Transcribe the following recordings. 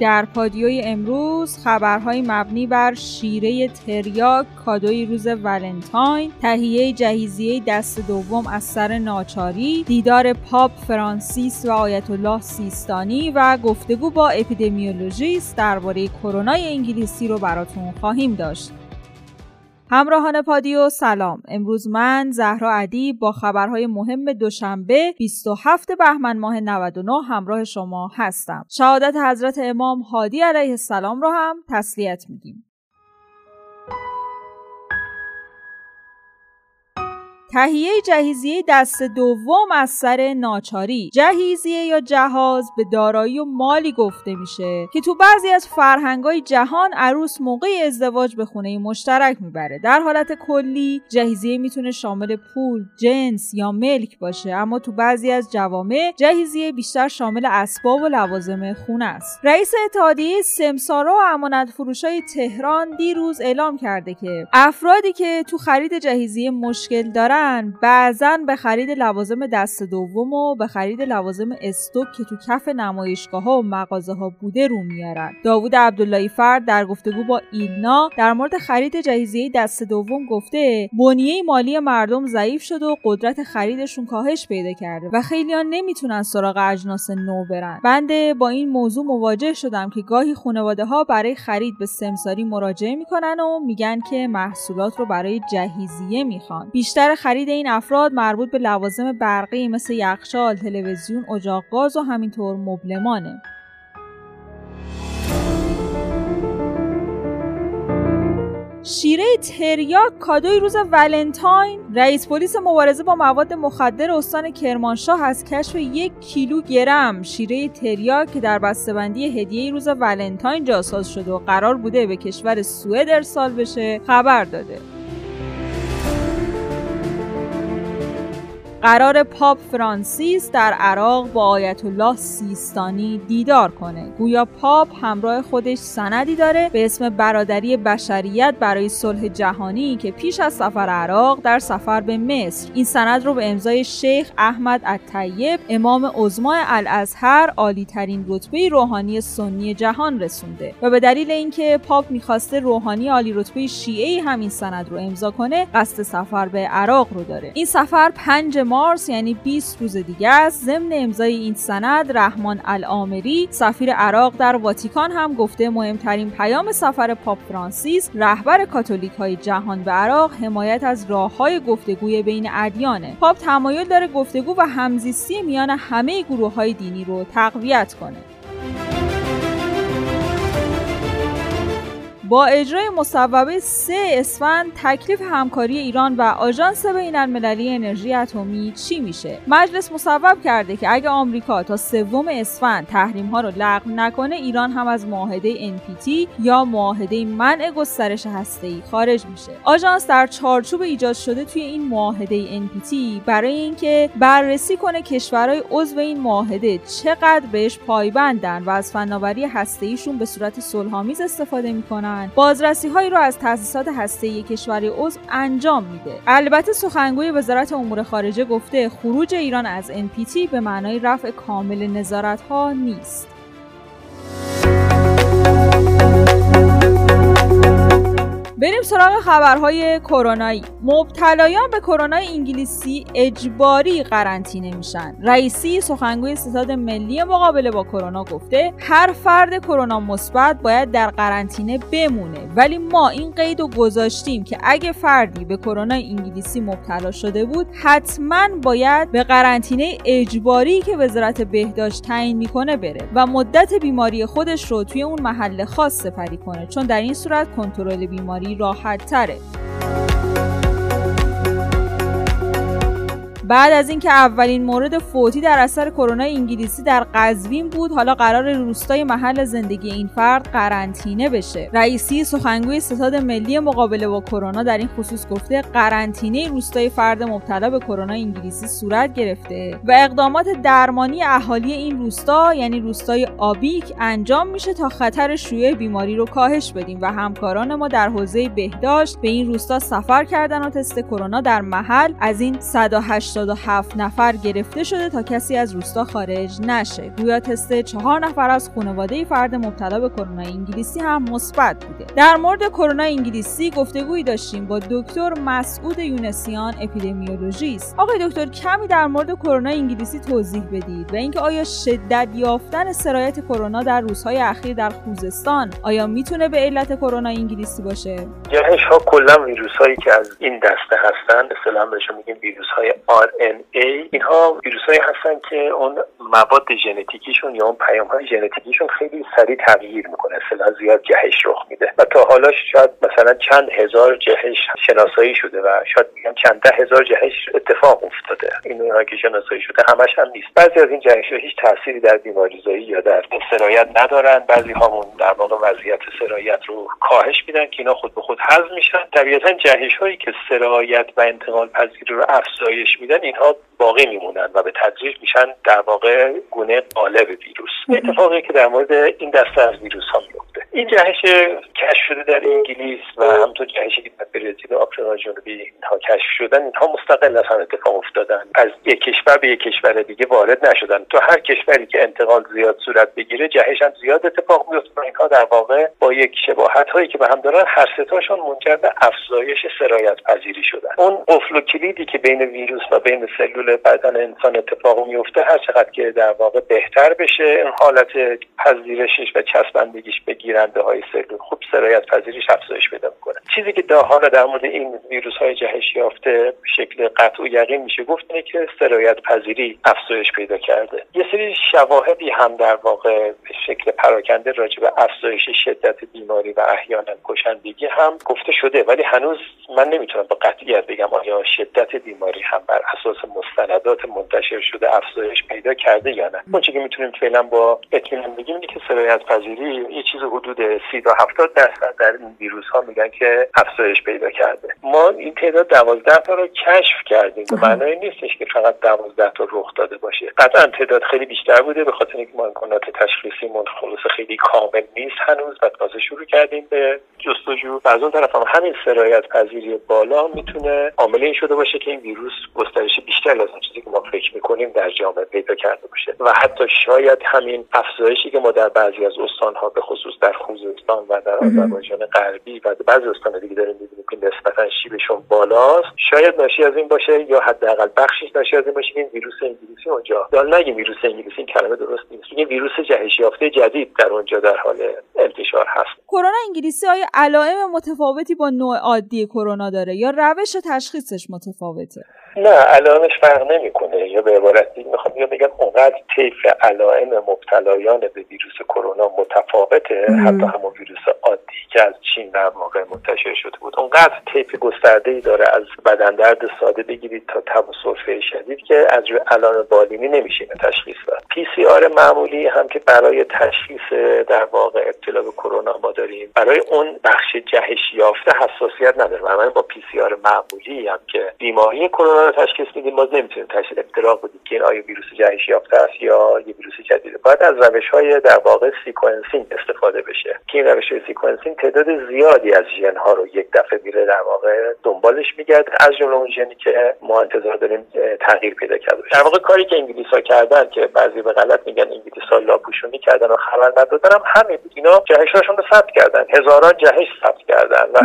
در پادیوی امروز خبرهای مبنی بر شیره تریاک کادوی روز ولنتاین تهیه جهیزیه دست دوم از سر ناچاری دیدار پاپ فرانسیس و آیت الله سیستانی و گفتگو با اپیدمیولوژیست درباره کرونای انگلیسی رو براتون خواهیم داشت. همراهان پادیو سلام. امروز من زهرا عدی با خبرهای مهم دوشنبه 27 بهمن ماه 99 همراه شما هستم. شهادت حضرت امام هادی علیه السلام رو هم تسلیت میگیم تهیه جهیزیه دست دوم از سر ناچاری. جهیزیه یا جهاز به دارایی و مالی گفته میشه که تو بعضی از فرهنگای جهان عروس موقع ازدواج به خونه مشترک می‌بره. در حالت کلی جهیزیه می‌تونه شامل پول جنس یا ملک باشه اما تو بعضی از جوامع جهیزیه بیشتر شامل اسباب و لوازم خونه است. رئیس اتحادیه سمسارا و امانت فروشای تهران دیروز اعلام کرده که افرادی که تو خرید جهیزیه مشکل دارن بعضا به خرید لوازم دست دوم و به خرید لوازم استوک که تو کف نمایشگاه ها و مغازه ها بوده رو میارن. داوود عبداللهی فرد در گفتگو با ایلنا در مورد خرید جهیزیه دست دوم گفته بنیه مالی مردم ضعیف شده و قدرت خریدشون کاهش پیدا کرده و خیلیان نمی‌تونن سراغ اجناس نو برن. بنده با این موضوع مواجه شدم که گاهی خانواده ها برای خرید به سمساری مراجعه می‌کنن و میگن که محصولات رو برای جهیزیه می‌خوان. بیشتر خرید این افراد مربوط به لوازم برقی مثل یخچال، تلویزیون، اجاق گاز و همینطور مبلمانه. شیره تریاک کادوی روز ولنتاین رئیس پلیس مبارزه با مواد مخدر استان کرمانشاه از کشف یک کیلو گرم شیره تریاک که در بسته‌بندی هدیه روز ولنتاین جاساز شده و قرار بوده به کشور سوئد ارسال بشه خبر داده قرار پاپ فرانسیس در عراق با آیت الله سیستانی دیدار کنه. گویا پاپ همراه خودش سندی داره به اسم برادری بشریت برای صلح جهانی که پیش از سفر عراق در سفر به مصر. این سند رو به امضای شیخ احمد الطیب امام عظما الازهر عالی ترین رتبه روحانی سنی جهان رسونده و به دلیل اینکه پاپ می‌خواسته روحانی عالی رتبه شیعه همین سند رو امضا کنه قصد سفر به عراق رو داره. این سفر 5 مارس یعنی 20 روز دیگه است. ضمن امضای این سند رحمان العامری سفیر عراق در واتیکان هم گفته مهمترین پیام سفر پاپ فرانسیس رهبر کاتولیک های جهان به عراق حمایت از راه های گفتگوی بین ادیانه. پاپ تمایل داره گفتگو و همزیستی میان همه گروه های دینی رو تقویت کنه. با اجرای مصوبه 3 اسفند تکلیف همکاری ایران و آژانس بین المللی انرژی اتمی چی میشه؟ مجلس مصوب کرده که اگه آمریکا تا سوم اسفند تحریم ها رو لغو نکنه ایران هم از معاهده NPT یا معاهده منع گسترش هسته‌ای خارج میشه. آژانس در چارچوب ایجاد شده توی این معاهده NPT برای اینکه بررسی کنه کشورهای عضو این معاهده چقدر بهش پایبندن و از فناوری هسته‌ایشون به صورت صلحآمیز استفاده می‌کنن. بازرسی هایی رو از تاسیسات هسته کشور عضو انجام میده. البته سخنگوی وزارت امور خارجه گفته خروج ایران از NPT به معنای رفع کامل نظارت ها نیست. بریم سراغ خبرهای کرونایی. مبتلایان به کرونا انگلیسی اجباری قرنطینه میشن. رئیسی سخنگوی ستاد ملی مقابله با کرونا گفته هر فرد کرونا مثبت باید در قرنطینه بمونه. ولی ما این قید رو گذاشتیم که اگه فردی به کرونا انگلیسی مبتلا شده بود حتما باید به قرنطینه اجباری که وزارت بهداشت تعیین می‌کنه بره و مدت بیماری خودش رو توی اون محل خاص سپری کنه. چون در این صورت کنترل بیماری راحت تره بعد از اینکه اولین مورد فوتی در اثر کرونا انگلیسی در قزوین بود حالا قرار روستای محل زندگی این فرد قرنطینه بشه. رئیسی سخنگوی ستاد ملی مقابله با کرونا در این خصوص گفته قرنطینه روستای فرد مبتلا به کرونا انگلیسی صورت گرفته و اقدامات درمانی اهالی این روستا یعنی روستای آبیک انجام میشه تا خطر شیوع بیماری رو کاهش بدیم و همکاران ما در حوزه بهداشت به این روستا سفر کردن و تست کرونا در محل از این 180 87 نفر گرفته شده تا کسی از روستا خارج نشه. گویا تست چهار نفر از خانواده فرد مبتلا به کرونا انگلیسی هم مثبت بوده. در مورد کرونا انگلیسی گفتگویی داشتیم با دکتر مسعود یونسیان اپیدمیولوژیست. آقای دکتر کمی در مورد کرونا انگلیسی توضیح بدید و اینکه آیا شدت یافتن سرایت کرونا در روزهای اخیر در خوزستان آیا می‌تونه به علت کرونا انگلیسی باشه؟ جهش ها کلا ویروس هایی که از این دسته هستن اصطلاحا بهشون میگیم ویروس های RNA اینها ویروس هایی هستن که اون مواد ژنتیکیشون یا اون پیام های ژنتیکیشون خیلی سریع تغییر می‌کنه اصطلاحا زیاد جهش رخ میده. و تا حالا شاید مثلا چند هزار جهش شناسایی شده و شاید میگن چند ده هزار جهش اتفاق افتاده. این که شناسایی شده همش هم نیست. بعضی از این جهش ها هیچ تاثیری در بیماریزایی یا در سرایت ندارن. بعضی هامون در واقع وضعیت سرایت رو کاهش میدن که اینا خود به خود حذف میشن. طبیعتا جهش هایی که سرایت و انتقال پذیری رو افزایش اینها باقی میمونن و به تدریج میشن در واقع گونه قالب ویروس. اتفاقی که در مورد این دسته از ویروس ها میفته این جهش کشف شده در انگلیس و همونطور جهشی که در برزیل و آفریقا جنوبی اینها کشف شدن اینها مستقل از هم اتفاق افتادن. از یک کشور به یک کشور دیگه وارد نشدن. تو هر کشوری که انتقال زیاد صورت بگیره جهش هم زیاد اتفاق میفته و اینها در واقع با یک شباهت هایی که به هم دارن هر ستاشون منجر به افزایش سرایت پذیری شدن. اون قفل و کلیدی که بین ویروس و بین سلول بدن انسان اتفاق میفته هر چقدر که در واقع بهتر بشه این حالت پذیرشش و چسبندگیش به گیرنده های سلول. خوب سرایت پذیریش افزایش پیدا می‌کنه. چیزی که در حال در مورد این ویروس های جهش یافته شکل قطع و یقین میشه گفت اینه که سرایت پذیری افزایش پیدا کرده. یه سری شواهدی هم در واقع به شکل پراکنده راجع به افزایش شدت بیماری و احیانا کشندگی هم گفته شده. ولی هنوز من نمی‌تونم با قطعیت بگم آیا شدت بیماری هم بر اساس مستندات منتشر شده افزایش پیدا کرده یا نه. اون که می‌تونیم فعلا با اطمینان بگیم که سرایت پذیری یه چیز حدود 30 تا 70 درصد در این ویروس ها میگن که افزایش پیدا کرده. ما این تعداد 12 تا رو کشف کردیم. به معنای نیستش که فقط 12 تا رخ داده باشه. قطعا تعداد خیلی بیشتر بوده به خاطر اینکه ما امکانات تشخیصیمون خلاص خیلی کامل نیست هنوز و تازه شروع کردیم به جستجو. و از اون طرف هم همین سرایت پذیری بالا می‌تونه عامل این شده باشه که این ویروس گسترش بیشتر از اون چیزی که ما فکر می‌کنیم در جامعه پیدا کرده باشه. و حتی شاید همین افزایشی که ما در بعضی از استانها به خصوص در خوزستان و در آذربایجان غربی و بعضی استان دیگه داریم می‌بینیم که نسبتا شیبشون بالاست. شاید ناشی از این باشه یا حداقل بخشش ناشی از این باشه که این ویروس انگلیسی اونجا. یا نگیم ویروس انگلیسی این کلمه درست نیست. این ویروس جهش یافته جدید در اونجا در حال انتشار هست. کرونا انگلیسی آیا علائم متفاوتی با نوع عادی کرونا داره یا روش تشخیصش متفاوته؟ نه علائمش فرق نمی‌کنه یا به عبارت می‌خوام یا بگم اونقدر طیف علائم مبتلایان به ویروس کرونا متفاوته. حتی همون ویروس عادی که از چین در واقع منتشر شده بود. اونقدر طیف گسترده ای داره از بدن درد ساده بگیرید تا تب و سرفه شدید که از روی علائم بالینی نمیشه تشخیص داد. پی سی آر معمولی هم که برای تشخیص در واقع ابتلا به کرونا ما داریم برای اون بخش جهش یافته حساسیت نداره. و با PCR معمولی هم که بیماری کرونا رو تشخیص میدیم باز نمی‌تونیم تشخیص افتراق بدیم که این آیا ویروس جهش یافته است یا یه ویروس جدیده. باید از روش های در واقع sequencing استفاده بشه. که این روش های sequencing تعداد زیادی از ژن ها رو یک دفعه میره در واقع دنبالش میگرده از جمله اون ژنی که ما انتظار داریم تغییر پیدا کرده باشه. در واقع کاری که انگلیس ها کردن که بعضی به غلط میگن انگلیس ها لاپوشونی کردن و خبر ندادن هم همین بود. اینا جهشاشون رو ثبت کردن. هزاران جهش ثبت کردن و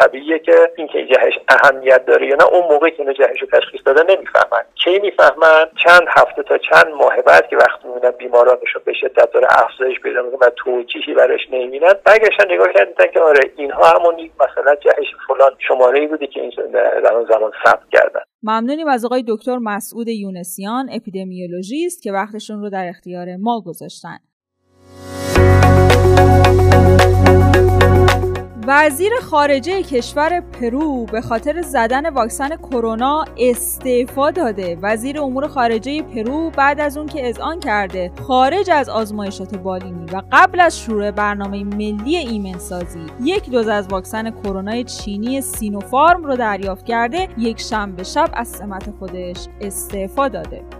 طبیعیه که اینکه جهش اهمیت داره یا نه اون موقع که جهش رو تشخیص دادن نمی‌فهمن. کی می‌فهمن؟ چند هفته تا چند ماه بعد که وقتی می‌بینن بیمارانشون به شدت داره افزایش پیدا می‌کنه و توجیهی براش نمی‌بینن برگشتن نگاه کردن که آره اینها همون مثلا جهش فلان شماره ای بودی که این در اون زمان ثبت کردن. ممنونیم از آقای دکتر مسعود یونسیان اپیدمیولوژیست که وقتشون رو در اختیار ما گذاشتن. وزیر خارجه کشور پرو به خاطر زدن واکسن کرونا استعفا داده. وزیر امور خارجه پرو بعد از اون که اذعان کرده خارج از آزمایشات بالینی و قبل از شروع برنامه ملی ایمنسازی یک دوز از واکسن کرونای چینی سینوفارم رو دریافت کرده یک شنبه شب از سمت خودش استعفا داده.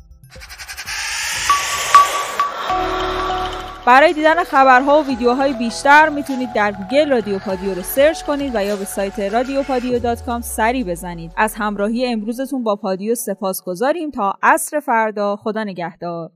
برای دیدن خبرها و ویدیوهای بیشتر می‌تونید در گوگل رادیو پادیو رو search کنید و یا به سایت رادیو پادیو سری بزنید. از همراهی امروزتون با پادیو سپاس گذاریم تا عصر فردا. خدا نگهدار.